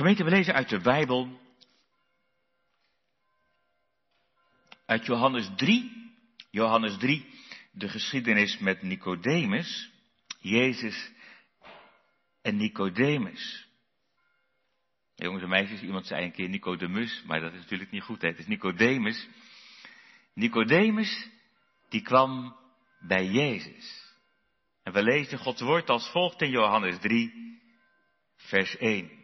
Gemeente, we lezen uit de Bijbel, uit Johannes 3, Johannes 3, de geschiedenis met Nicodemus, Jezus en Nicodemus. Jongens en meisjes, iemand zei een keer Nicodemus, maar dat is natuurlijk niet goed. Hè? Het is Nicodemus. Nicodemus, die kwam bij Jezus. En we lezen Gods woord als volgt in Johannes 3, vers 1.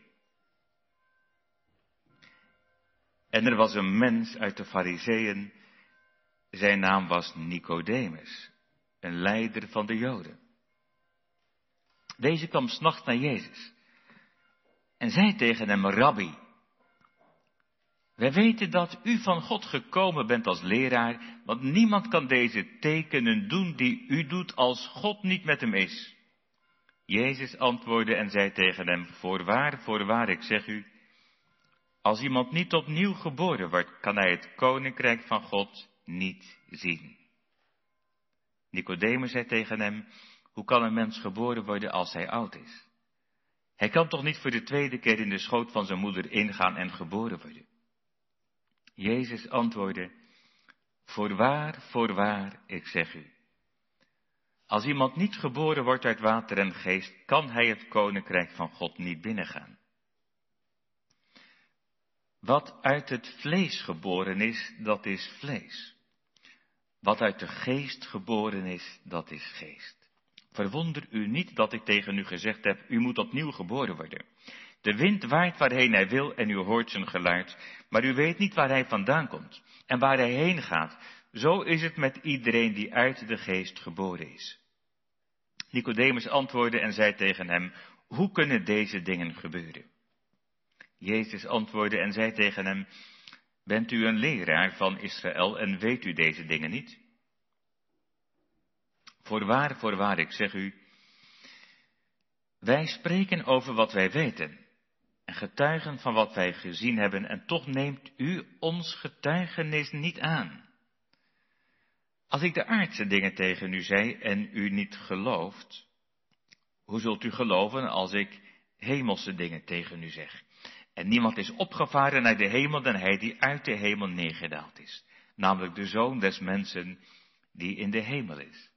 En er was een mens uit de Fariseeën, zijn naam was Nicodemus, een leider van de Joden. Deze kwam s'nachts naar Jezus en zei tegen hem, Rabbi, wij weten dat u van God gekomen bent als leraar, want niemand kan deze tekenen doen die u doet als God niet met hem is. Jezus antwoordde en zei tegen hem, voorwaar, voorwaar, ik zeg u, als iemand niet opnieuw geboren wordt, kan hij het koninkrijk van God niet zien. Nicodemus zei tegen hem, hoe kan een mens geboren worden als hij oud is? Hij kan toch niet voor de tweede keer in de schoot van zijn moeder ingaan en geboren worden? Jezus antwoordde, voorwaar, voorwaar, ik zeg u. Als iemand niet geboren wordt uit water en geest, kan hij het koninkrijk van God niet binnengaan. Wat uit het vlees geboren is, dat is vlees. Wat uit de geest geboren is, dat is geest. Verwonder u niet dat ik tegen u gezegd heb, u moet opnieuw geboren worden. De wind waait waarheen hij wil en u hoort zijn geluid, maar u weet niet waar hij vandaan komt en waar hij heen gaat. Zo is het met iedereen die uit de geest geboren is. Nicodemus antwoordde en zei tegen hem, hoe kunnen deze dingen gebeuren? Jezus antwoordde en zei tegen hem, bent u een leraar van Israël en weet u deze dingen niet? Voorwaar, voorwaar, ik zeg u, wij spreken over wat wij weten en getuigen van wat wij gezien hebben en toch neemt u ons getuigenis niet aan. Als ik de aardse dingen tegen u zei en u niet gelooft, hoe zult u geloven als ik hemelse dingen tegen u zeg? En niemand is opgevaren naar de hemel dan hij die uit de hemel neergedaald is, namelijk de zoon des mensen die in de hemel is.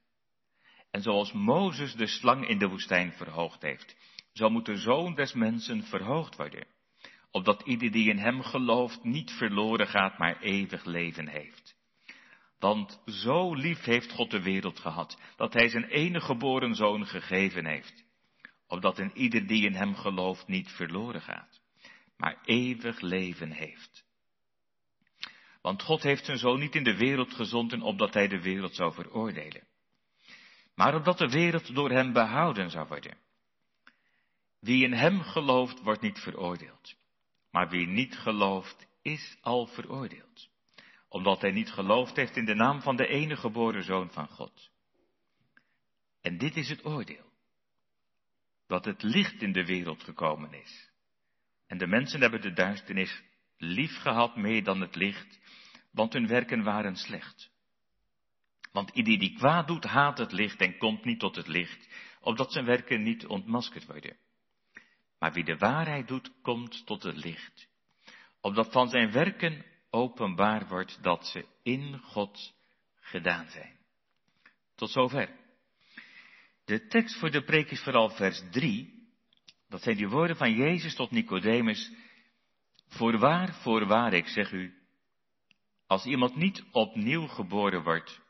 En zoals Mozes de slang in de woestijn verhoogd heeft, zo moet de zoon des mensen verhoogd worden, opdat ieder die in hem gelooft niet verloren gaat, maar eeuwig leven heeft. Want zo lief heeft God de wereld gehad, dat hij zijn enige geboren zoon gegeven heeft, opdat een ieder die in hem gelooft niet verloren gaat, maar eeuwig leven heeft. Want God heeft zijn zoon niet in de wereld gezonden, opdat hij de wereld zou veroordelen maar opdat de wereld door hem behouden zou worden. Wie in hem gelooft, wordt niet veroordeeld. Maar wie niet gelooft, is al veroordeeld. Omdat hij niet geloofd heeft in de naam van de enige geboren zoon van God. En dit is het oordeel. Dat het licht in de wereld gekomen is. En de mensen hebben de duisternis lief gehad meer dan het licht, want hun werken waren slecht. Want ieder die kwaad doet, haat het licht en komt niet tot het licht, opdat zijn werken niet ontmaskerd worden. Maar wie de waarheid doet, komt tot het licht, opdat van zijn werken openbaar wordt dat ze in God gedaan zijn. Tot zover. De tekst voor de preek is vooral vers 3. Dat zijn die woorden van Jezus tot Nicodemus. Voorwaar, voorwaar, ik zeg u, als iemand niet opnieuw geboren wordt,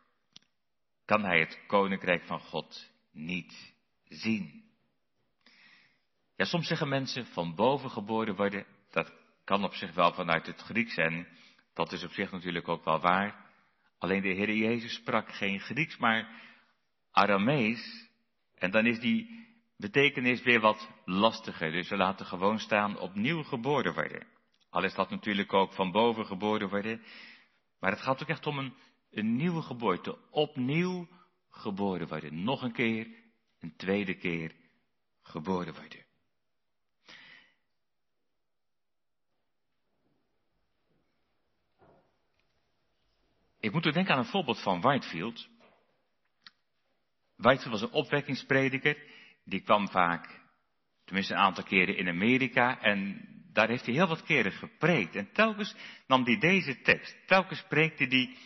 kan hij het koninkrijk van God niet zien. Ja, soms zeggen mensen van boven geboren worden, dat kan op zich wel vanuit het Grieks en dat is op zich natuurlijk ook wel waar. Alleen de Heer Jezus sprak geen Grieks, maar Aramees. En dan is die betekenis weer wat lastiger. Dus we laten gewoon staan opnieuw geboren worden. Al is dat natuurlijk ook van boven geboren worden. Maar het gaat ook echt om een nieuwe geboorte, opnieuw geboren worden. Nog een keer, een tweede keer geboren worden. Ik moet er denken aan een voorbeeld van Whitefield. Whitefield was een opwekkingsprediker. Die kwam vaak, tenminste een aantal keren in Amerika. En daar heeft hij heel wat keren gepreekt. En telkens nam hij deze tekst. Telkens preekte hij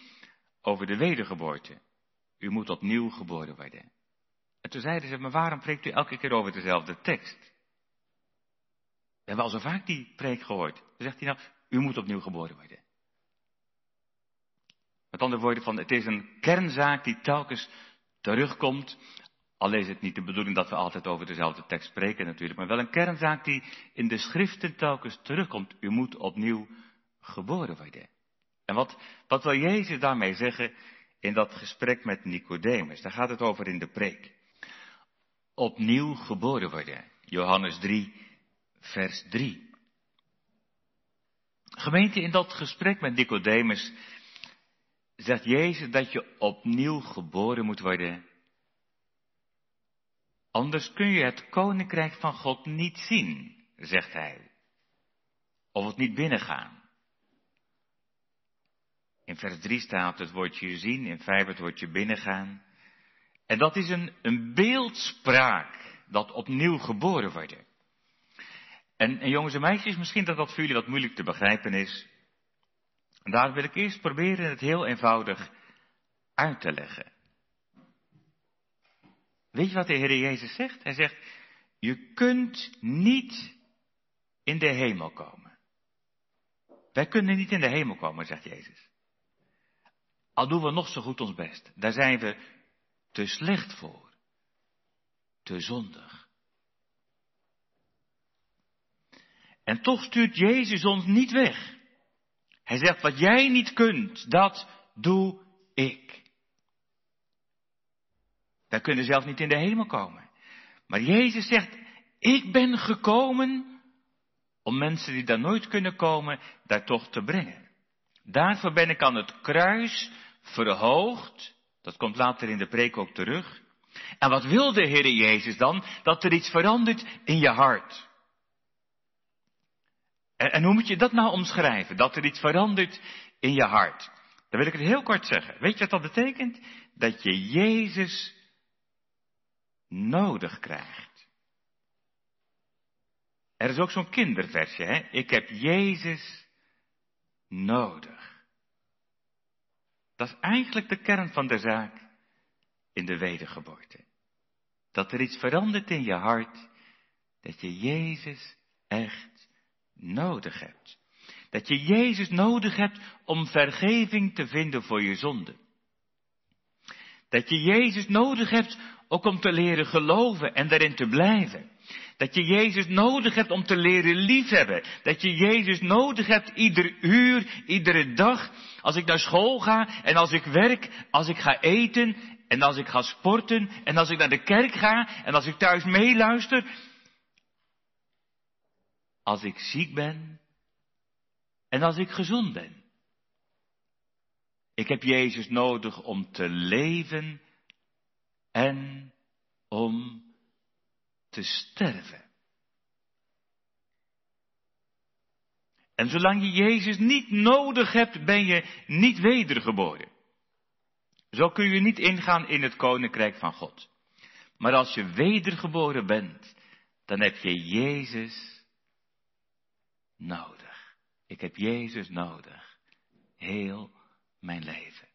over de wedergeboorte. U moet opnieuw geboren worden. En toen zeiden ze, maar waarom preekt u elke keer over dezelfde tekst? We hebben al zo vaak die preek gehoord. Dan zegt hij nou, u moet opnieuw geboren worden. Met andere woorden, van, het is een kernzaak die telkens terugkomt. Al is het niet de bedoeling dat we altijd over dezelfde tekst spreken natuurlijk, maar wel een kernzaak die in de schriften telkens terugkomt. U moet opnieuw geboren worden. En wat, wat wil Jezus daarmee zeggen in dat gesprek met Nicodemus? Daar gaat het over in de preek. Opnieuw geboren worden. Johannes 3, vers 3. Gemeente, in dat gesprek met Nicodemus zegt Jezus dat je opnieuw geboren moet worden. Anders kun je het koninkrijk van God niet zien, zegt hij. Of het niet binnengaan. In vers 3 staat het woordje zien, in 5 het woordje binnengaan. En dat is een, een beeldspraak, dat opnieuw geboren worden. En, en jongens en meisjes, misschien dat dat voor jullie wat moeilijk te begrijpen is. Daar wil ik eerst proberen het heel eenvoudig uit te leggen. Weet je wat de Heer Jezus zegt? Hij zegt, je kunt niet in de hemel komen. Wij kunnen niet in de hemel komen, zegt Jezus. Al doen we nog zo goed ons best. Daar zijn we te slecht voor. Te zondig. En toch stuurt Jezus ons niet weg. Hij zegt, wat jij niet kunt, dat doe ik. Wij kunnen zelf niet in de hemel komen. Maar Jezus zegt, ik ben gekomen om mensen die daar nooit kunnen komen, daar toch te brengen. Daarvoor ben ik aan het kruis verhoogd. Dat komt later in de preek ook terug. En wat wil de Heer Jezus dan? Dat er iets verandert in je hart. En, en, hoe moet je dat nou omschrijven? Dat er iets verandert in je hart. Dan wil ik het heel kort zeggen. Weet je wat dat betekent? Dat je Jezus nodig krijgt. Er is ook zo'n kinderversje, hè? Ik heb Jezus nodig. Dat is eigenlijk de kern van de zaak in de wedergeboorte. Dat er iets verandert in je hart, dat je Jezus echt nodig hebt. Dat je Jezus nodig hebt om vergeving te vinden voor je zonde. Dat je Jezus nodig hebt ook om te leren geloven en daarin te blijven. Dat je Jezus nodig hebt om te leren liefhebben. Dat je Jezus nodig hebt ieder uur, iedere dag. Als ik naar school ga en als ik werk, als ik ga eten en als ik ga sporten en als ik naar de kerk ga en als ik thuis meeluister. Als ik ziek ben en als ik gezond ben. Ik heb Jezus nodig om te leven en om te sterven. En zolang je Jezus niet nodig hebt, ben je niet wedergeboren. Zo kun je niet ingaan in het koninkrijk van God. Maar als je wedergeboren bent, dan heb je Jezus nodig. Ik heb Jezus nodig. Heel mijn leven.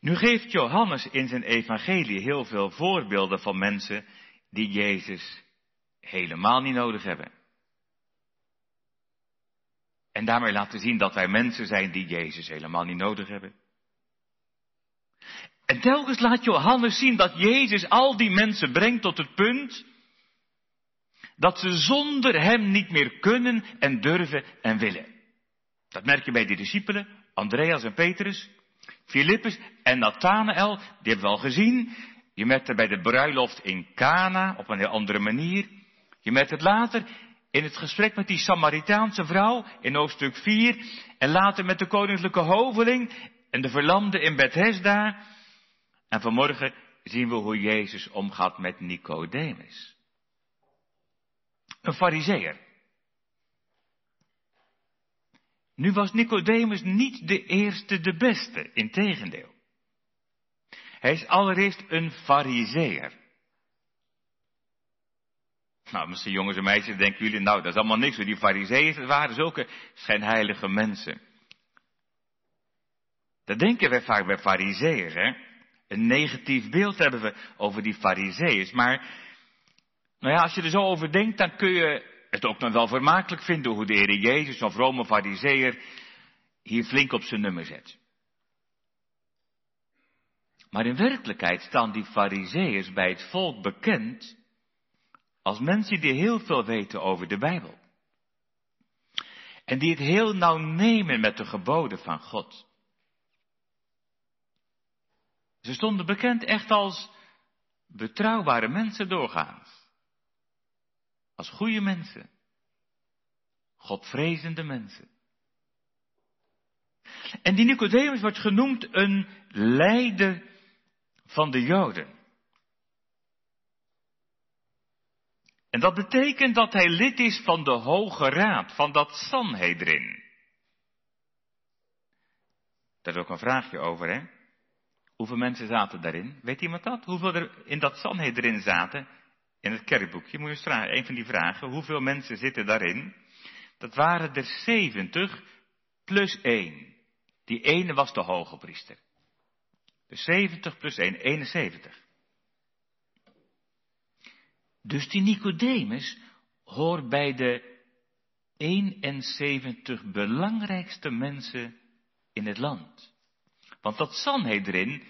Nu geeft Johannes in zijn evangelie heel veel voorbeelden van mensen die Jezus helemaal niet nodig hebben. En daarmee laten zien dat wij mensen zijn die Jezus helemaal niet nodig hebben. En telkens laat Johannes zien dat Jezus al die mensen brengt tot het punt dat ze zonder hem niet meer kunnen en durven en willen. Dat merk je bij de discipelen, Andreas en Petrus. Filippus en Nathanael, die hebben we al gezien. Je merkt het bij de bruiloft in Cana op een heel andere manier. Je merkt het later in het gesprek met die Samaritaanse vrouw in hoofdstuk 4. En later met de koninklijke hoveling en de verlamde in Bethesda. En vanmorgen zien we hoe Jezus omgaat met Nicodemus. Een fariseer. Nu was Nicodemus niet de eerste, de beste, integendeel. Hij is allereerst een fariseer. Nou, misschien jongens en meisjes denken jullie, nou, dat is allemaal niks. Die fariseeën waren zulke schijnheilige mensen. Dat denken wij vaak bij fariseeën, hè. Een negatief beeld hebben we over die fariseeën. Maar, nou ja, als je er zo over denkt, dan kun je het ook nog wel vermakelijk vinden hoe de Heer Jezus of vrome fariseer hier flink op zijn nummer zet. Maar in werkelijkheid staan die fariseeërs bij het volk bekend als mensen die heel veel weten over de Bijbel. En die het heel nauw nemen met de geboden van God. Ze stonden bekend echt als betrouwbare mensen doorgaans. Als goede mensen. Godvrezende mensen. En die Nicodemus wordt genoemd een leider van de Joden. En dat betekent dat hij lid is van de Hoge Raad, van dat Sanhedrin. Daar is ook een vraagje over, hè? Hoeveel mensen zaten daarin? Weet iemand dat? Hoeveel er in dat Sanhedrin zaten? In het kerkboekje moet je eens vragen, een van die vragen. Hoeveel mensen zitten daarin? Dat waren er 70 plus 1. Die ene was de hoge priester. Dus 70 plus 1, 71. Dus die Nicodemus hoort bij de 71 belangrijkste mensen in het land. Want dat Sanhedrin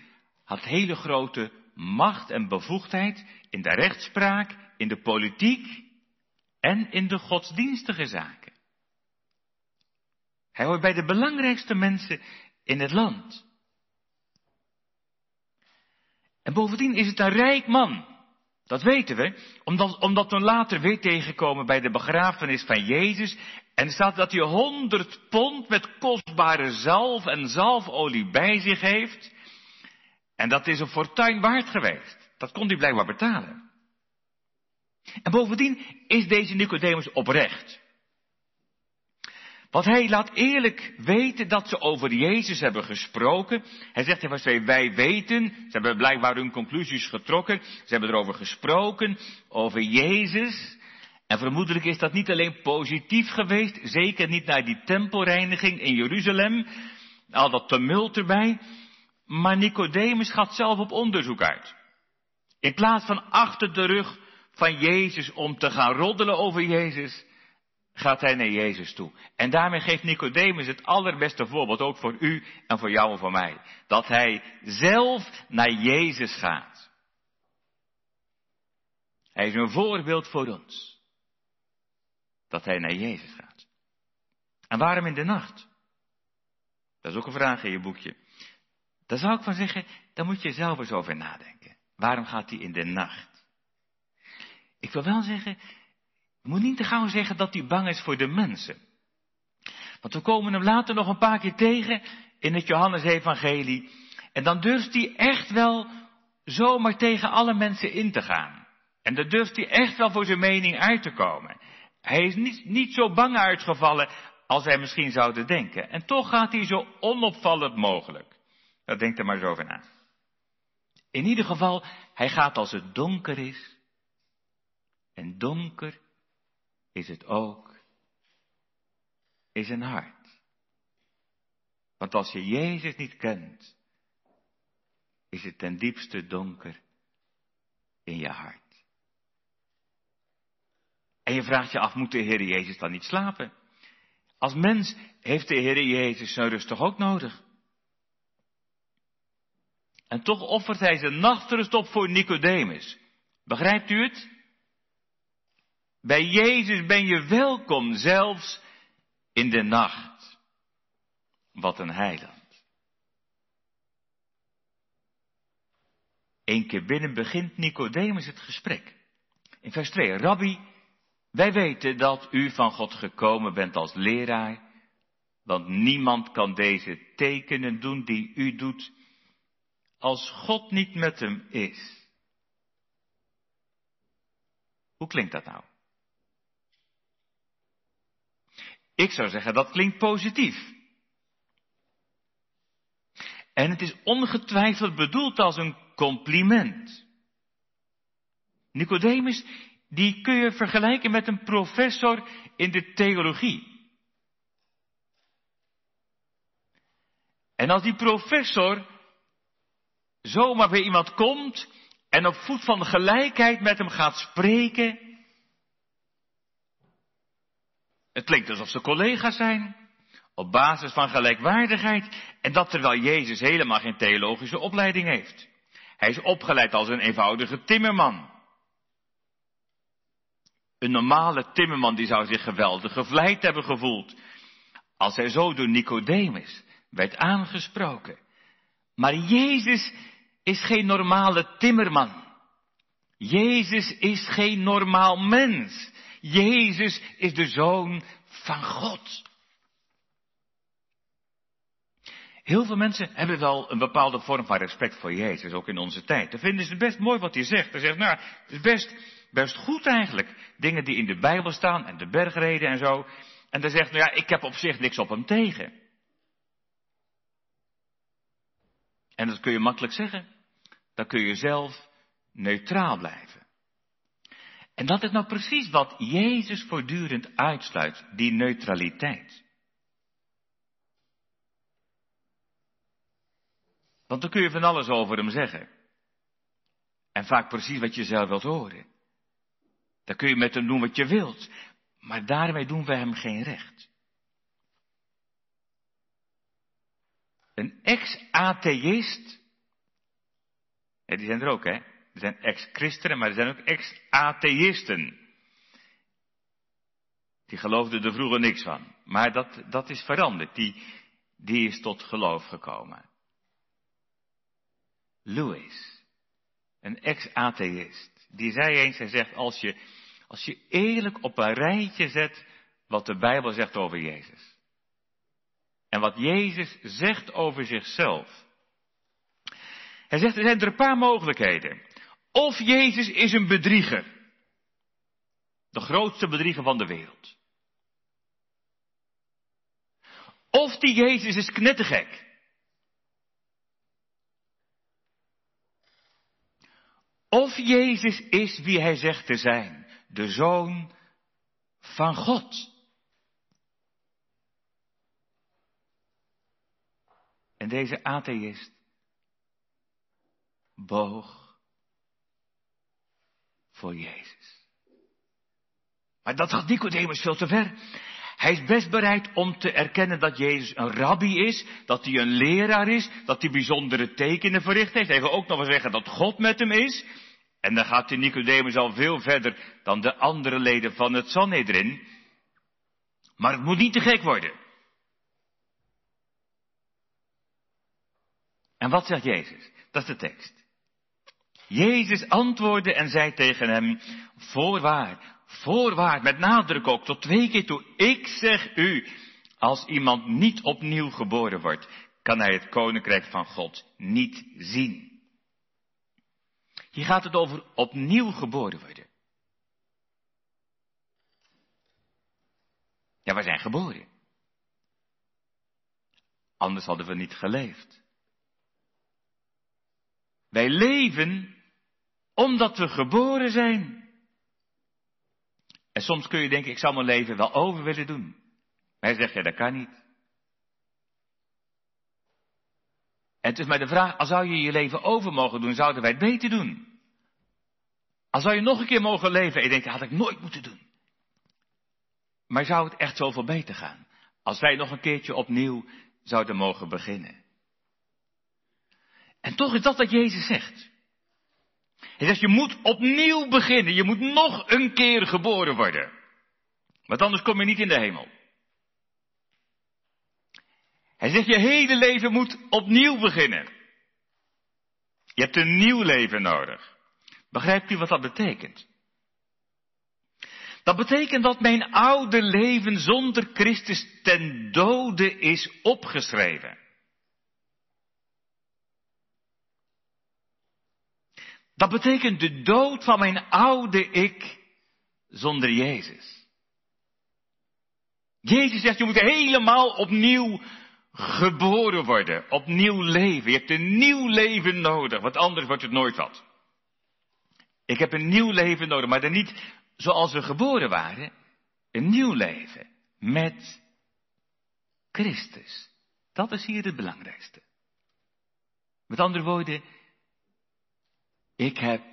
had hele grote macht en bevoegdheid in de rechtspraak, in de politiek en in de godsdienstige zaken. Hij hoort bij de belangrijkste mensen in het land. En bovendien is het een rijk man. Dat weten we, omdat, omdat we later weer tegenkomen bij de begrafenis van Jezus. En staat dat hij honderd pond met kostbare zalf en zalfolie bij zich heeft. En dat is een fortuin waard geweest. Dat kon hij blijkbaar betalen. En bovendien is deze Nicodemus oprecht. Want hij laat eerlijk weten dat ze over Jezus hebben gesproken. Hij zegt in vers 2, wij weten, ze hebben blijkbaar hun conclusies getrokken. Ze hebben erover gesproken, over Jezus. En vermoedelijk is dat niet alleen positief geweest, zeker niet naar die tempelreiniging in Jeruzalem. Al dat tumult erbij. Maar Nicodemus gaat zelf op onderzoek uit. In plaats van achter de rug van Jezus om te gaan roddelen over Jezus, gaat hij naar Jezus toe. En daarmee geeft Nicodemus het allerbeste voorbeeld, ook voor u en voor jou en voor mij. Dat hij zelf naar Jezus gaat. Hij is een voorbeeld voor ons. Dat hij naar Jezus gaat. En waarom in de nacht? Dat is ook een vraag in je boekje. Daar zou ik van zeggen, daar moet je zelf eens over nadenken. Waarom gaat hij in de nacht? Ik wil wel zeggen, je moet niet te gauw zeggen dat hij bang is voor de mensen. Want we komen hem later nog een paar keer tegen in het Johannes-evangelie. En dan durft hij echt wel zomaar tegen alle mensen in te gaan. En dan durft hij echt wel voor zijn mening uit te komen. Hij is niet, niet zo bang uitgevallen als hij misschien zouden denken. En toch gaat hij zo onopvallend mogelijk. Dat denkt er maar zo over na. In ieder geval, hij gaat als het donker is. En donker is het ook is een hart. Want als je Jezus niet kent, is het ten diepste donker in je hart. En je vraagt je af, moet de Heer Jezus dan niet slapen? Als mens heeft de Heer Jezus zijn rust toch ook nodig? En toch offert hij zijn nachtrust op voor Nicodemus. Begrijpt u het? Bij Jezus ben je welkom, zelfs in de nacht. Wat een heiland. Eén keer binnen begint Nicodemus het gesprek. In vers 2, Rabbi, wij weten dat u van God gekomen bent als leraar, want niemand kan deze tekenen doen die u doet, als God niet met hem is. Hoe klinkt dat nou? Ik zou zeggen, dat klinkt positief. En het is ongetwijfeld bedoeld als een compliment. Nicodemus die kun je vergelijken met een professor in de theologie. En als die professor zomaar bij iemand komt en op voet van gelijkheid met hem gaat spreken, het klinkt alsof ze collega's zijn, op basis van gelijkwaardigheid, en dat terwijl Jezus helemaal geen theologische opleiding heeft. Hij is opgeleid als een eenvoudige timmerman. Een normale timmerman die zou zich geweldig gevleid hebben gevoeld als hij zo door Nicodemus werd aangesproken. Maar Jezus is geen normale timmerman. Jezus is geen normaal mens. Jezus is de zoon van God. Heel veel mensen hebben wel een bepaalde vorm van respect voor Jezus, ook in onze tijd. Dan vinden ze best mooi wat hij zegt. Ze zeggen, nou, het is best, best goed eigenlijk. Dingen die in de Bijbel staan en de bergreden en zo. En dan zegt, nou ja, ik heb op zich niks op hem tegen. En dat kun je makkelijk zeggen. Dan kun je zelf neutraal blijven. En dat is nou precies wat Jezus voortdurend uitsluit, die neutraliteit. Want dan kun je van alles over hem zeggen. En vaak precies wat je zelf wilt horen. Dan kun je met hem doen wat je wilt. Maar daarmee doen we hem geen recht. Een ex-atheïst. Die zijn er ook, hè? Er zijn ex-christenen, maar er zijn ook ex-atheïsten. Die geloofden er vroeger niks van. Maar dat, dat is veranderd. Die, die is tot geloof gekomen. Lewis, een ex-atheïst, die zei eens, hij zegt, als je, als je eerlijk op een rijtje zet wat de Bijbel zegt over Jezus. En wat Jezus zegt over zichzelf. Hij zegt, er zijn er een paar mogelijkheden. Of Jezus is een bedrieger. De grootste bedrieger van de wereld. Of die Jezus is knettergek. Of Jezus is wie hij zegt te zijn, de zoon van God. En deze atheïst boog voor Jezus. Maar dat gaat Nicodemus veel te ver. Hij is best bereid om te erkennen dat Jezus een rabbi is, dat hij een leraar is, dat hij bijzondere tekenen verricht heeft. Hij wil ook nog eens zeggen dat God met hem is. En dan gaat de Nicodemus al veel verder dan de andere leden van het Sanhedrin. Maar het moet niet te gek worden. En wat zegt Jezus? Dat is de tekst. Jezus antwoordde en zei tegen hem, voorwaar, voorwaar, met nadruk ook, tot twee keer toe, ik zeg u, als iemand niet opnieuw geboren wordt, kan hij het koninkrijk van God niet zien. Hier gaat het over opnieuw geboren worden. Ja, we zijn geboren. Anders hadden we niet geleefd. Wij leven omdat we geboren zijn. En soms kun je denken, ik zou mijn leven wel over willen doen. Maar hij zegt, ja, dat kan niet. En het is maar de vraag, als zou je je leven over mogen doen, zouden wij het beter doen? Als zou je nog een keer mogen leven en je denkt, dat had ik nooit moeten doen. Maar zou het echt zoveel beter gaan? Als wij nog een keertje opnieuw zouden mogen beginnen. En toch is dat wat Jezus zegt. Hij zegt, je moet opnieuw beginnen. Je moet nog een keer geboren worden. Want anders kom je niet in de hemel. Hij zegt, je hele leven moet opnieuw beginnen. Je hebt een nieuw leven nodig. Begrijpt u wat dat betekent? Dat betekent dat mijn oude leven zonder Christus ten dode is opgeschreven. Dat betekent de dood van mijn oude ik zonder Jezus. Jezus zegt, je moet helemaal opnieuw geboren worden, opnieuw leven. Je hebt een nieuw leven nodig, want anders wordt het nooit wat. Ik heb een nieuw leven nodig, maar dan niet zoals we geboren waren. Een nieuw leven met Christus. Dat is hier het belangrijkste. Met andere woorden, ik heb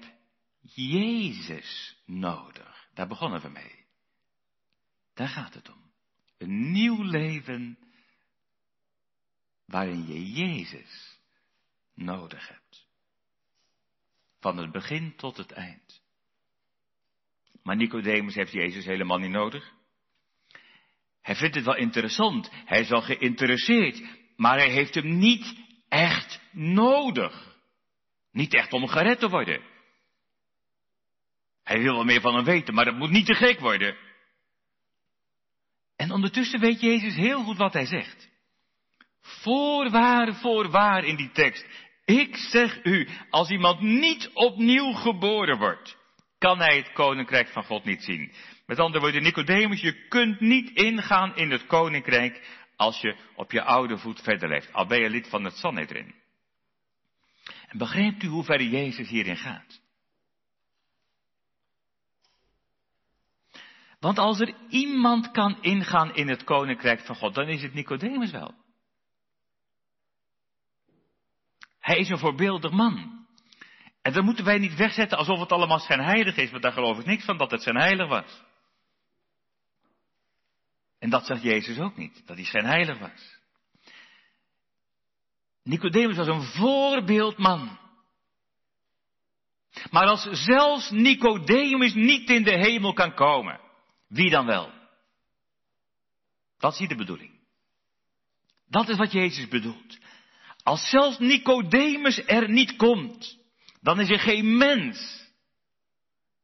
Jezus nodig. Daar begonnen we mee. Daar gaat het om. Een nieuw leven waarin je Jezus nodig hebt. Van het begin tot het eind. Maar Nicodemus heeft Jezus helemaal niet nodig. Hij vindt het wel interessant. Hij is wel geïnteresseerd. Maar hij heeft hem niet echt nodig. Niet echt om gered te worden. Hij wil wel meer van hem weten, maar dat moet niet te gek worden. En ondertussen weet Jezus heel goed wat hij zegt. Voorwaar, voorwaar in die tekst. Ik zeg u, als iemand niet opnieuw geboren wordt, kan hij het koninkrijk van God niet zien. Met andere woorden, Nicodemus, je kunt niet ingaan in het koninkrijk als je op je oude voet verder leeft. Al ben je lid van het Sanhedrin. En begrijpt u hoe ver Jezus hierin gaat? Want als er iemand kan ingaan in het koninkrijk van God, dan is het Nicodemus wel. Hij is een voorbeeldig man. En dat moeten wij niet wegzetten alsof het allemaal zijn heilig is, want daar geloof ik niks van dat het zijn heilig was. En dat zegt Jezus ook niet, dat hij zijn heilig was. Nicodemus was een voorbeeldman. Maar als zelfs Nicodemus niet in de hemel kan komen, wie dan wel? Dat is hier de bedoeling. Dat is wat Jezus bedoelt. Als zelfs Nicodemus er niet komt, dan is er geen mens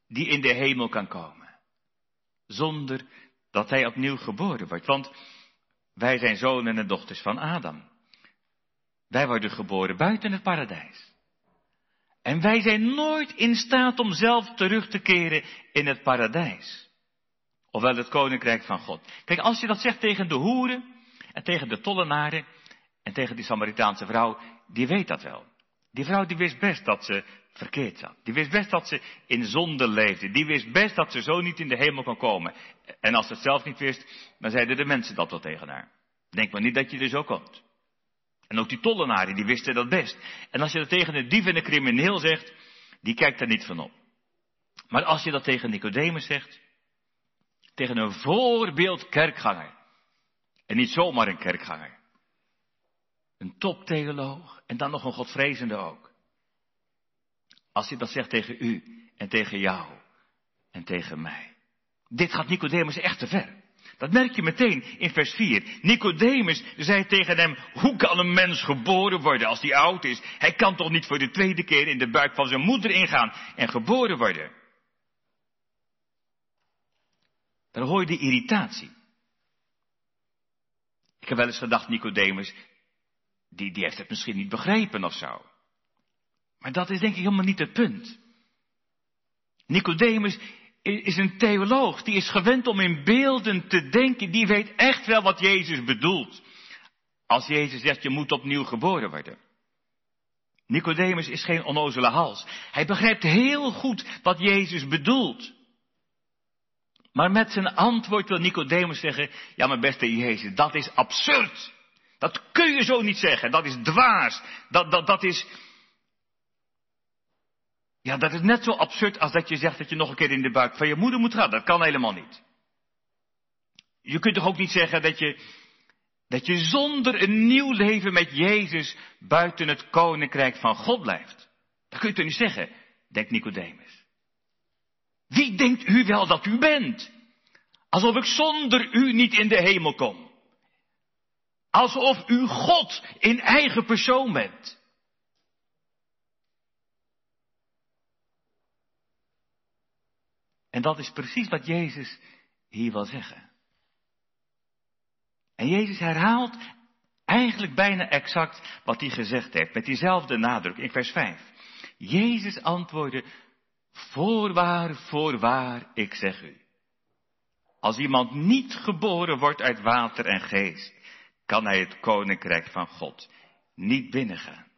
die in de hemel kan komen. Zonder dat hij opnieuw geboren wordt. Want wij zijn zonen en dochters van Adam. Wij worden geboren buiten het paradijs. En wij zijn nooit in staat om zelf terug te keren in het paradijs. Ofwel het koninkrijk van God. Kijk, als je dat zegt tegen de hoeren en tegen de tollenaren en tegen die Samaritaanse vrouw, die weet dat wel. Die vrouw die wist best dat ze verkeerd zat. Die wist best dat ze in zonde leefde. Die wist best dat ze zo niet in de hemel kon komen. En als ze het zelf niet wist, dan zeiden de mensen dat wel tegen haar. Denk maar niet dat je er zo komt. En ook die tollenaren, die wisten dat best. En als je dat tegen een dief en een crimineel zegt, die kijkt daar niet van op. Maar als je dat tegen Nicodemus zegt, tegen een voorbeeld kerkganger. En niet zomaar een kerkganger. Een toptheoloog en dan nog een godvrezende ook. Als hij dat zegt tegen u en tegen jou en tegen mij. Dit gaat Nicodemus echt te ver. Dat merk je meteen in vers 4. Nicodemus zei tegen hem, hoe kan een mens geboren worden als hij oud is? Hij kan toch niet voor de tweede keer in de buik van zijn moeder ingaan en geboren worden? Dan hoor je de irritatie. Ik heb wel eens gedacht, Nicodemus, die, die heeft het misschien niet begrepen of zo. Maar dat is denk ik helemaal niet het punt. Nicodemus is een theoloog, die is gewend om in beelden te denken, die weet echt wel wat Jezus bedoelt. Als Jezus zegt, je moet opnieuw geboren worden. Nicodemus is geen onnozele hals. Hij begrijpt heel goed wat Jezus bedoelt. Maar met zijn antwoord wil Nicodemus zeggen, ja maar beste Jezus, dat is absurd. Dat kun je zo niet zeggen, dat is dwaas. Dat, dat, dat is, ja dat is net zo absurd als dat je zegt dat je nog een keer in de buik van je moeder moet gaan. Dat kan helemaal niet. Je kunt toch ook niet zeggen dat je, dat je zonder een nieuw leven met Jezus buiten het koninkrijk van God blijft. Dat kun je toch niet zeggen, denkt Nicodemus. Wie denkt u wel dat u bent? Alsof ik zonder u niet in de hemel kom. Alsof u God in eigen persoon bent. En dat is precies wat Jezus hier wil zeggen. En Jezus herhaalt eigenlijk bijna exact wat hij gezegd heeft, met diezelfde nadruk in vers 5. Jezus antwoordde, Voorwaar, voorwaar, ik zeg u. Als iemand niet geboren wordt uit water en geest, kan hij het koninkrijk van God niet binnengaan.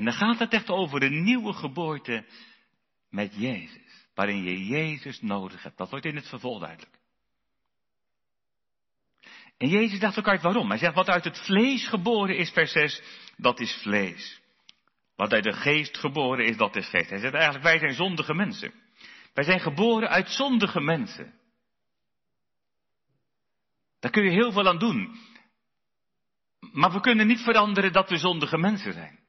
En dan gaat het echt over een nieuwe geboorte met Jezus. Waarin je Jezus nodig hebt. Dat wordt in het vervolg duidelijk. En Jezus dacht ook uit waarom. Hij zegt, wat uit het vlees geboren is, vers 6, dat is vlees. Wat uit de geest geboren is, dat is geest. Hij zegt eigenlijk, wij zijn zondige mensen. Wij zijn geboren uit zondige mensen. Daar kun je heel veel aan doen. Maar we kunnen niet veranderen dat we zondige mensen zijn.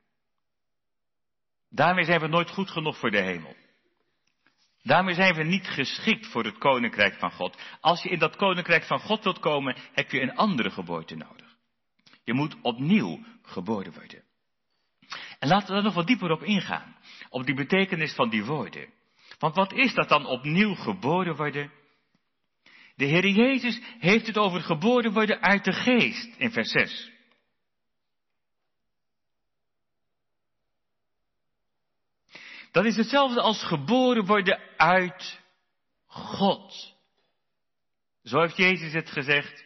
Daarmee zijn we nooit goed genoeg voor de hemel. Daarmee zijn we niet geschikt voor het koninkrijk van God. Als je in dat koninkrijk van God wilt komen, heb je een andere geboorte nodig. Je moet opnieuw geboren worden. En laten we daar nog wat dieper op ingaan. Op die betekenis van die woorden. Want wat is dat dan opnieuw geboren worden? De Heer Jezus heeft het over geboren worden uit de geest in vers 6. Dat is hetzelfde als geboren worden uit God. Zo heeft Jezus het gezegd,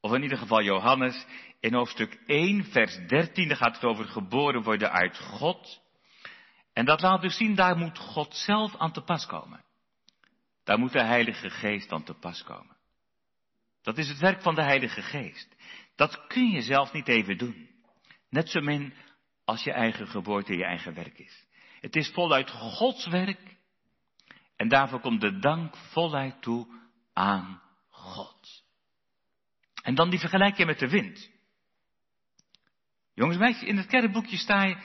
of in ieder geval Johannes, in hoofdstuk 1, vers 13, daar gaat het over geboren worden uit God. En dat laat dus zien, daar moet God zelf aan te pas komen. Daar moet de Heilige Geest aan te pas komen. Dat is het werk van de Heilige Geest. Dat kun je zelf niet even doen. Net zo min als je eigen geboorte je eigen werk is. Het is voluit Gods werk. En daarvoor komt de dank voluit toe aan God. En dan die vergelijking met de wind. Jongens, meisjes, in het kerkboekje sta je,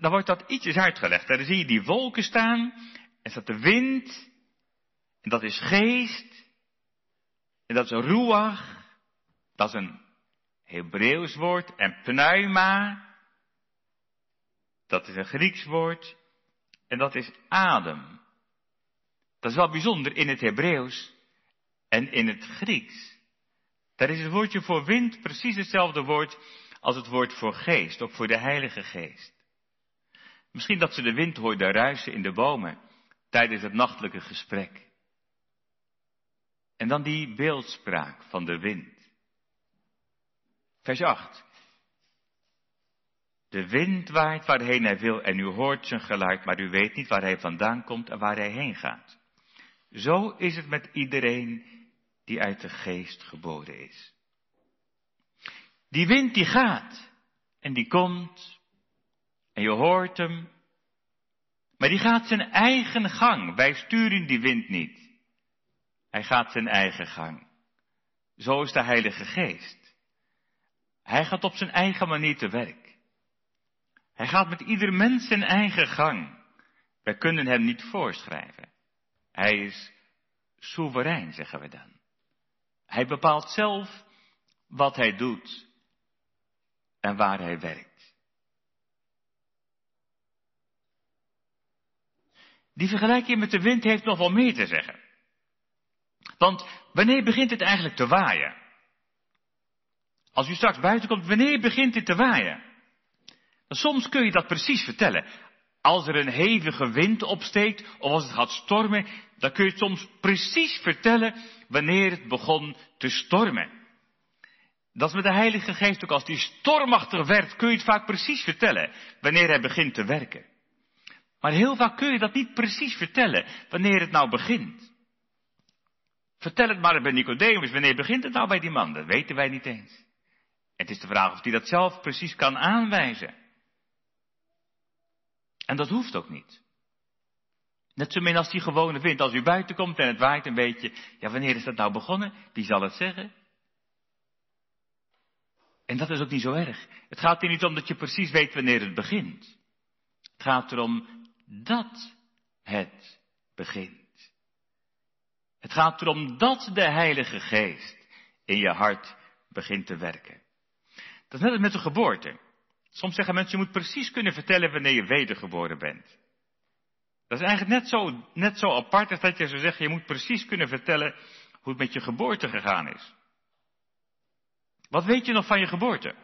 daar wordt dat ietsjes uitgelegd. Daar zie je die wolken staan, en staat de wind, en dat is geest, en dat is ruach, dat is een Hebreeuws woord, en pneuma, dat is een Grieks woord. En dat is adem. Dat is wel bijzonder in het Hebreeuws en in het Grieks. Daar is het woordje voor wind precies hetzelfde woord als het woord voor geest, ook voor de Heilige Geest. Misschien dat ze de wind hoorden ruisen in de bomen tijdens het nachtelijke gesprek. En dan die beeldspraak van de wind. Vers 8. De wind waait waarheen hij wil en u hoort zijn geluid, maar u weet niet waar hij vandaan komt en waar hij heen gaat. Zo is het met iedereen die uit de geest geboren is. Die wind die gaat en die komt en je hoort hem, maar die gaat zijn eigen gang. Wij sturen die wind niet. Hij gaat zijn eigen gang. Zo is de Heilige Geest. Hij gaat op zijn eigen manier te werk. Hij gaat met ieder mens zijn eigen gang. Wij kunnen hem niet voorschrijven. Hij is soeverein, zeggen we dan. Hij bepaalt zelf wat hij doet en waar hij werkt. Die vergelijking met de wind heeft nog wel meer te zeggen. Want wanneer begint het eigenlijk te waaien? Als u straks buiten komt, wanneer begint het te waaien? Soms kun je dat precies vertellen. Als er een hevige wind opsteekt of als het gaat stormen, dan kun je soms precies vertellen wanneer het begon te stormen. Dat is met de Heilige Geest ook. Als die stormachtig werd, kun je het vaak precies vertellen wanneer hij begint te werken. Maar heel vaak kun je dat niet precies vertellen wanneer het nou begint. Vertel het maar bij Nicodemus, wanneer begint het nou bij die man? Dat weten wij niet eens. Het is de vraag of hij dat zelf precies kan aanwijzen. En dat hoeft ook niet. Net zo min als die gewone wind. Als u buiten komt en het waait een beetje. Ja, wanneer is dat nou begonnen? Wie zal het zeggen? En dat is ook niet zo erg. Het gaat er niet om dat je precies weet wanneer het begint. Het gaat erom dat het begint. Het gaat erom dat de Heilige Geest in je hart begint te werken. Dat is net met de geboorte. Soms zeggen mensen, je moet precies kunnen vertellen wanneer je wedergeboren bent. Dat is eigenlijk net zo, net zo apart als dat je zou zeggen, je moet precies kunnen vertellen hoe het met je geboorte gegaan is. Wat weet je nog van je geboorte?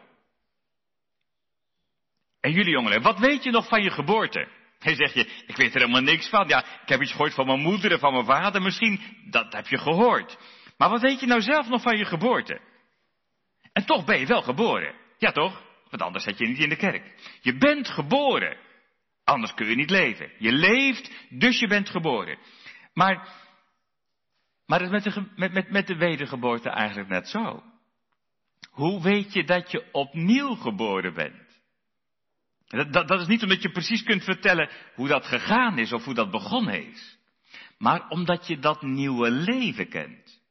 En jullie jongen, wat weet je nog van je geboorte? Hij zegt je, ik weet er helemaal niks van. Ja, ik heb iets gehoord van mijn moeder en van mijn vader misschien. Dat heb je gehoord. Maar wat weet je nou zelf nog van je geboorte? En toch ben je wel geboren. Ja toch? Want anders zet je niet in de kerk. Je bent geboren, anders kun je niet leven. Je leeft, dus je bent geboren. Maar, maar het met de, met, met de wedergeboorte eigenlijk net zo. Hoe weet je dat je opnieuw geboren bent? Dat, dat, dat, is niet omdat je precies kunt vertellen hoe dat gegaan is of hoe dat begonnen is. Maar omdat je dat nieuwe leven kent.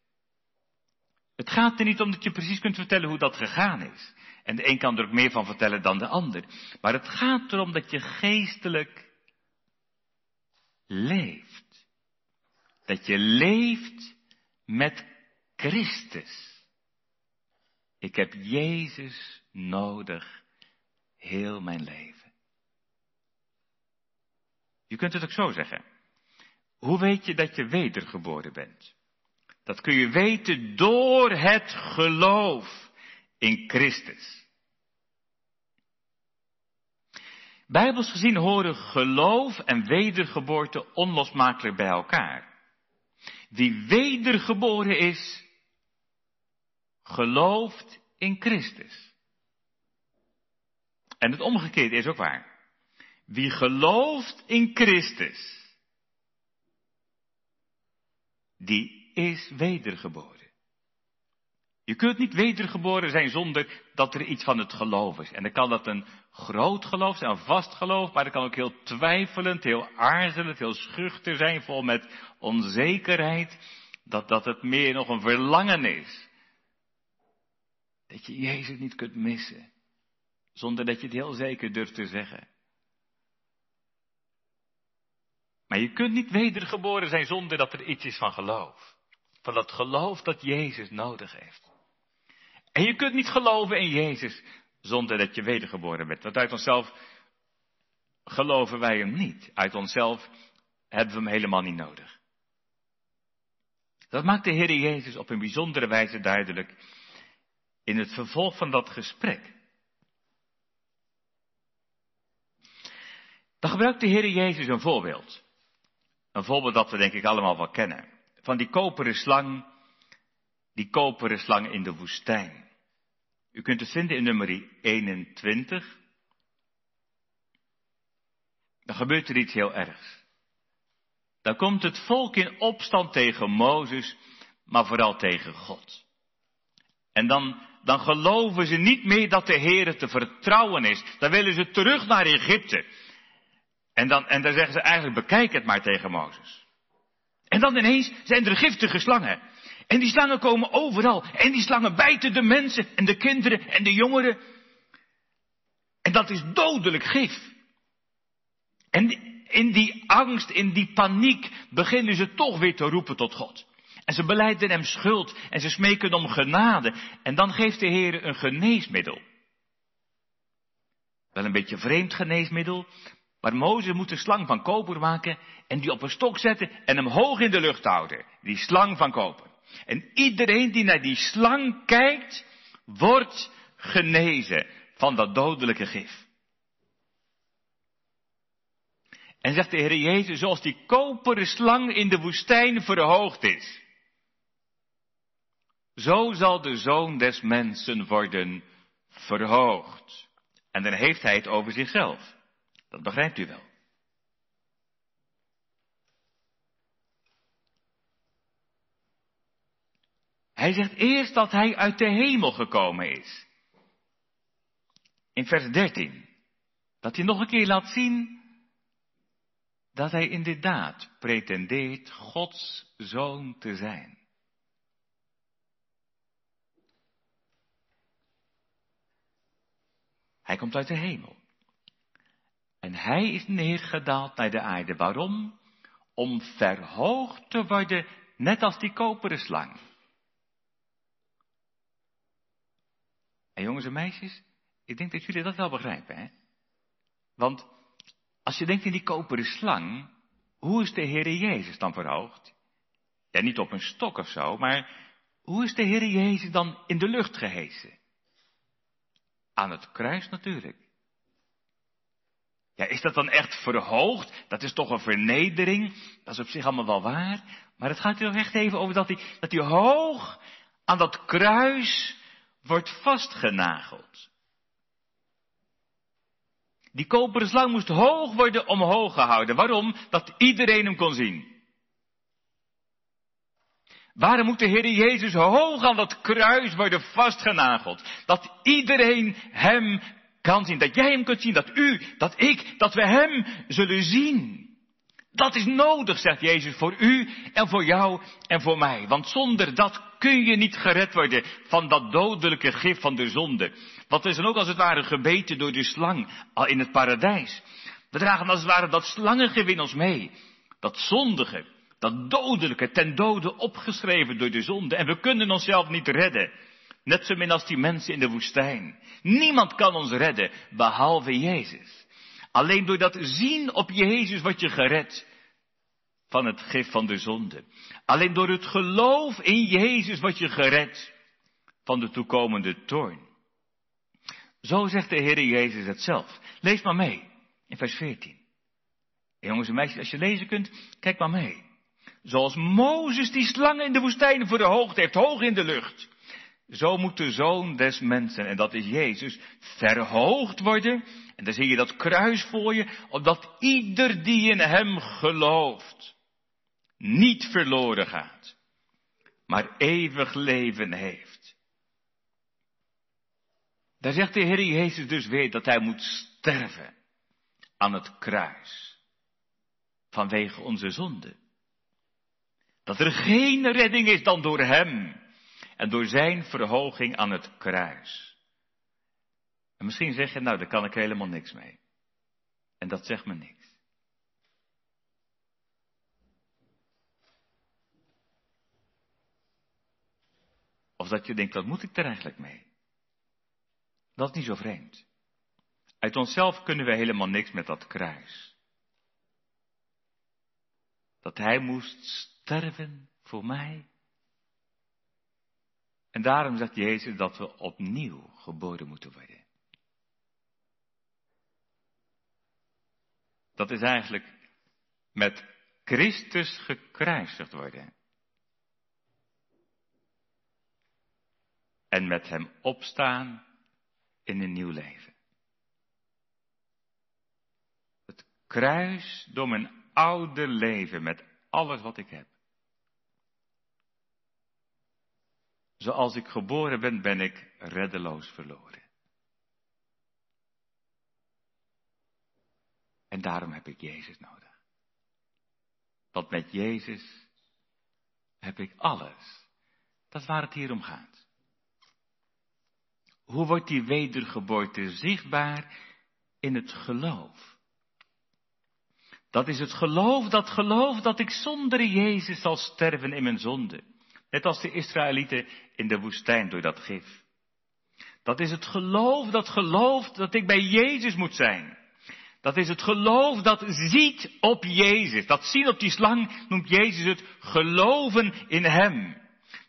Het gaat er niet om dat je precies kunt vertellen hoe dat gegaan is. En de een kan er ook meer van vertellen dan de ander. Maar het gaat erom dat je geestelijk leeft. Dat je leeft met Christus. Ik heb Jezus nodig heel mijn leven. Je kunt het ook zo zeggen. Hoe weet je dat je wedergeboren bent? Dat kun je weten door het geloof in Christus. Bijbels gezien horen geloof en wedergeboorte onlosmakelijk bij elkaar. Wie wedergeboren is, gelooft in Christus. En het omgekeerde is ook waar. Wie gelooft in Christus, die is wedergeboren. Je kunt niet wedergeboren zijn zonder dat er iets van het geloof is. En dan kan dat een groot geloof zijn, een vast geloof, maar dat kan ook heel twijfelend, heel aarzelend, heel schuchter zijn, vol met onzekerheid. Dat, dat het meer nog een verlangen is. Dat je Jezus niet kunt missen. Zonder dat je het heel zeker durft te zeggen. Maar je kunt niet wedergeboren zijn zonder dat er iets is van geloof. Van dat geloof dat Jezus nodig heeft. En je kunt niet geloven in Jezus zonder dat je wedergeboren bent. Want uit onszelf geloven wij hem niet. Uit onszelf hebben we hem helemaal niet nodig. Dat maakt de Heer Jezus op een bijzondere wijze duidelijk in het vervolg van dat gesprek. Dan gebruikt de Heer Jezus een voorbeeld. Een voorbeeld dat we denk ik allemaal wel kennen. Van die koperen slang, die koperen slang in de woestijn. U kunt het vinden in nummer 21. Dan gebeurt er iets heel ergs. Dan komt het volk in opstand tegen Mozes, maar vooral tegen God. En dan, dan geloven ze niet meer dat de Heer te vertrouwen is. Dan willen ze terug naar Egypte. En dan, en dan zeggen ze eigenlijk, bekijk het maar tegen Mozes. En dan ineens zijn er giftige slangen. En die slangen komen overal. En die slangen bijten de mensen en de kinderen en de jongeren. En dat is dodelijk gif. En in die angst, in die paniek, beginnen ze toch weer te roepen tot God. En ze beleiden hem schuld en ze smeken om genade. En dan geeft de Heer een geneesmiddel. Wel een beetje vreemd geneesmiddel, maar Mozes moet een slang van koper maken en die op een stok zetten en hem hoog in de lucht houden. Die slang van koper. En iedereen die naar die slang kijkt, wordt genezen van dat dodelijke gif. En zegt de Heer Jezus, zoals die koperen slang in de woestijn verhoogd is. Zo zal de zoon des mensen worden verhoogd. En dan heeft hij het over zichzelf. Dat begrijpt u wel. Hij zegt eerst dat hij uit de hemel gekomen is. In vers 13. Dat hij nog een keer laat zien dat hij inderdaad pretendeert Gods zoon te zijn. Hij komt uit de hemel. En hij is neergedaald naar de aarde. Waarom? Om verhoogd te worden, net als die koperen slang. En jongens en meisjes, ik denk dat jullie dat wel begrijpen, hè? Want als je denkt in die koperen slang, hoe is de Heer Jezus dan verhoogd? Ja, niet op een stok of zo, maar hoe is de Heer Jezus dan in de lucht gehesen? Aan het kruis natuurlijk. Ja, is dat dan echt verhoogd? Dat is toch een vernedering? Dat is op zich allemaal wel waar. Maar het gaat toch echt even over dat hij, dat hij hoog aan dat kruis wordt vastgenageld. Die koperen slang moest hoog worden omhoog gehouden. Waarom? Dat iedereen hem kon zien. Waarom moet de Heer Jezus hoog aan dat kruis worden vastgenageld? Dat iedereen hem kan zien. Dat jij hem kunt zien. Dat u, dat ik, dat we hem zullen zien. Dat is nodig, zegt Jezus, voor u en voor jou en voor mij. Want zonder dat kun je niet gered worden van dat dodelijke gif van de zonde. Wat is dan ook als het ware gebeten door de slang al in het paradijs. We dragen als het ware dat slangengewin ons mee. Dat zondige, dat dodelijke, ten dode opgeschreven door de zonde. En we kunnen onszelf niet redden. Net zo min als die mensen in de woestijn. Niemand kan ons redden, behalve Jezus. Alleen door dat zien op Jezus word je gered van het gif van de zonde. Alleen door het geloof in Jezus word je gered van de toekomende toorn. Zo zegt de Heer Jezus het zelf. Lees maar mee in vers 14. jongens en meisjes, als je lezen kunt, kijk maar mee. Zoals Mozes die slangen in de woestijn voor de hoogte heeft, hoog in de lucht. Zo moet de zoon des mensen, en dat is Jezus, verhoogd worden. En dan zie je dat kruis voor je, opdat ieder die in hem gelooft, niet verloren gaat, maar eeuwig leven heeft. Daar zegt de Heer Jezus dus weer dat hij moet sterven aan het kruis. Vanwege onze zonde. Dat er geen redding is dan door Hem en door Zijn verhoging aan het kruis. En misschien zeg je, nou, daar kan ik helemaal niks mee. En dat zegt me niks. Of dat je denkt, wat moet ik er eigenlijk mee? Dat is niet zo vreemd. Uit onszelf kunnen we helemaal niks met dat kruis. Dat hij moest sterven voor mij. En daarom zegt Jezus dat we opnieuw geboren moeten worden. Dat is eigenlijk met Christus gekruisigd worden. En met Hem opstaan in een nieuw leven. Het kruis door mijn oude leven met alles wat ik heb. Zoals ik geboren ben, ben ik reddeloos verloren. En daarom heb ik Jezus nodig. Want met Jezus heb ik alles. Dat is waar het hier om gaat. Hoe wordt die wedergeboorte zichtbaar? In het geloof. Dat is het geloof, dat geloof dat ik zonder Jezus zal sterven in mijn zonde. Net als de Israëlieten in de woestijn door dat gif. Dat is het geloof dat gelooft dat ik bij Jezus moet zijn. Dat is het geloof dat ziet op Jezus. Dat zien op die slang noemt Jezus het geloven in Hem.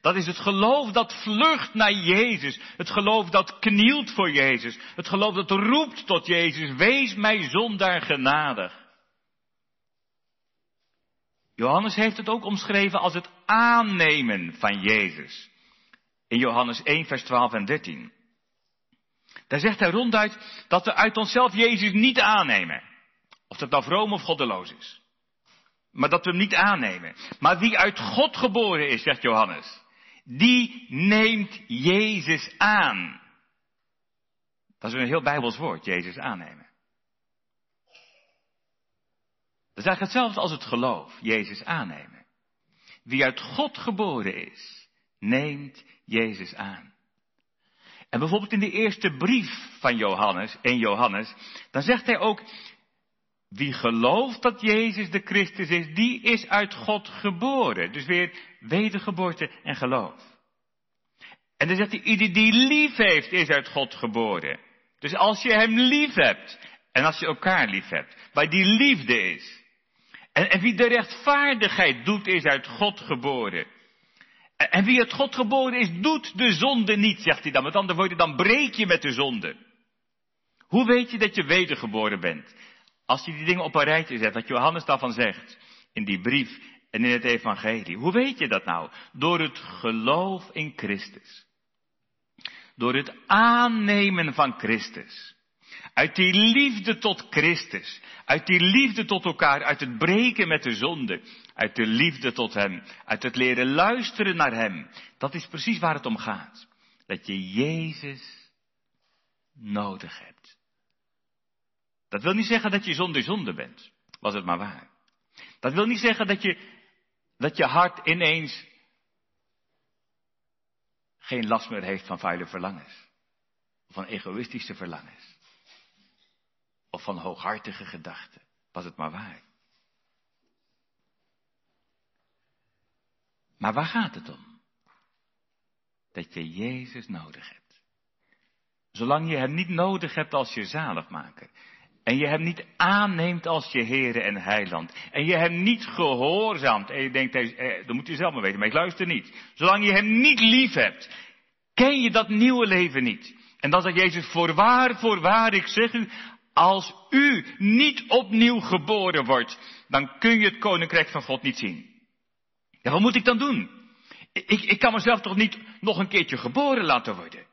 Dat is het geloof dat vlucht naar Jezus. Het geloof dat knielt voor Jezus. Het geloof dat roept tot Jezus. Wees mij zondaar genadig. Johannes heeft het ook omschreven als het aannemen van Jezus. In Johannes 1, vers 12 en 13. Daar zegt hij ronduit dat we uit onszelf Jezus niet aannemen. Of dat nou vroom of goddeloos is. Maar dat we hem niet aannemen. Maar wie uit God geboren is, zegt Johannes, die neemt Jezus aan. Dat is een heel Bijbels woord, Jezus aannemen. Dat is eigenlijk hetzelfde als het geloof, Jezus aannemen. Wie uit God geboren is, neemt Jezus aan. En bijvoorbeeld in de eerste brief van Johannes, 1 Johannes, dan zegt hij ook, wie gelooft dat Jezus de Christus is, die is uit God geboren. Dus weer wedergeboorte en geloof. En dan zegt hij, ieder die lief heeft, is uit God geboren. Dus als je hem lief hebt, en als je elkaar lief hebt, waar die liefde is, en, wie de rechtvaardigheid doet, is uit God geboren. En, en wie uit God geboren is, doet de zonde niet, zegt hij dan. Met andere woorden, dan breek je met de zonde. Hoe weet je dat je wedergeboren bent? Als je die dingen op een rijtje zet, wat Johannes daarvan zegt, in die brief en in het evangelie. Hoe weet je dat nou? Door het geloof in Christus. Door het aannemen van Christus. Uit die liefde tot Christus. Uit die liefde tot elkaar. Uit het breken met de zonde. Uit de liefde tot Hem. Uit het leren luisteren naar Hem. Dat is precies waar het om gaat. Dat je Jezus nodig hebt. Dat wil niet zeggen dat je zonder zonde bent. Was het maar waar. Dat wil niet zeggen dat je, dat je hart ineens geen last meer heeft van vuile verlangens. Van egoïstische verlangens. Of van hooghartige gedachten. Was het maar waar. Maar waar gaat het om? Dat je Jezus nodig hebt. Zolang je Hem niet nodig hebt als je zaligmaker. En je Hem niet aanneemt als je Heere en Heiland. En je Hem niet gehoorzaamt. En je denkt, eh, dat moet je zelf maar weten, maar ik luister niet. Zolang je Hem niet lief hebt, ken je dat nieuwe leven niet. En dan zegt Jezus, voorwaar, voorwaar, ik zeg u, als u niet opnieuw geboren wordt, dan kun je het koninkrijk van God niet zien. Ja, wat moet ik dan doen? Ik, ik kan mezelf toch niet nog een keertje geboren laten worden?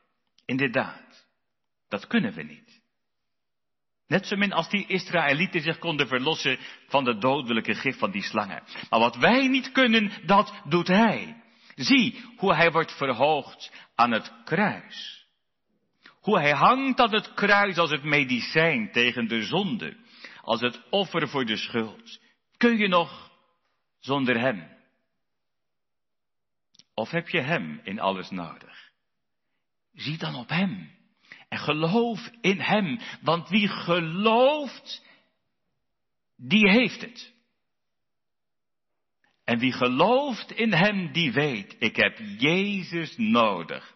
Inderdaad, dat kunnen we niet. Net zo min als die Israëlieten zich konden verlossen van de dodelijke gif van die slangen. Maar wat wij niet kunnen, dat doet hij. Zie hoe hij wordt verhoogd aan het kruis. Hoe hij hangt aan het kruis als het medicijn tegen de zonde, als het offer voor de schuld. Kun je nog zonder hem? Of heb je hem in alles nodig? Zie dan op hem en geloof in hem, want wie gelooft, die heeft het. En wie gelooft in hem, die weet, ik heb Jezus nodig.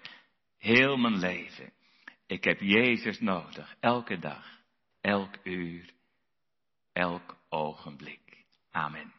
Heel mijn leven. Ik heb Jezus nodig. Elke dag, elk uur, elk ogenblik. Amen.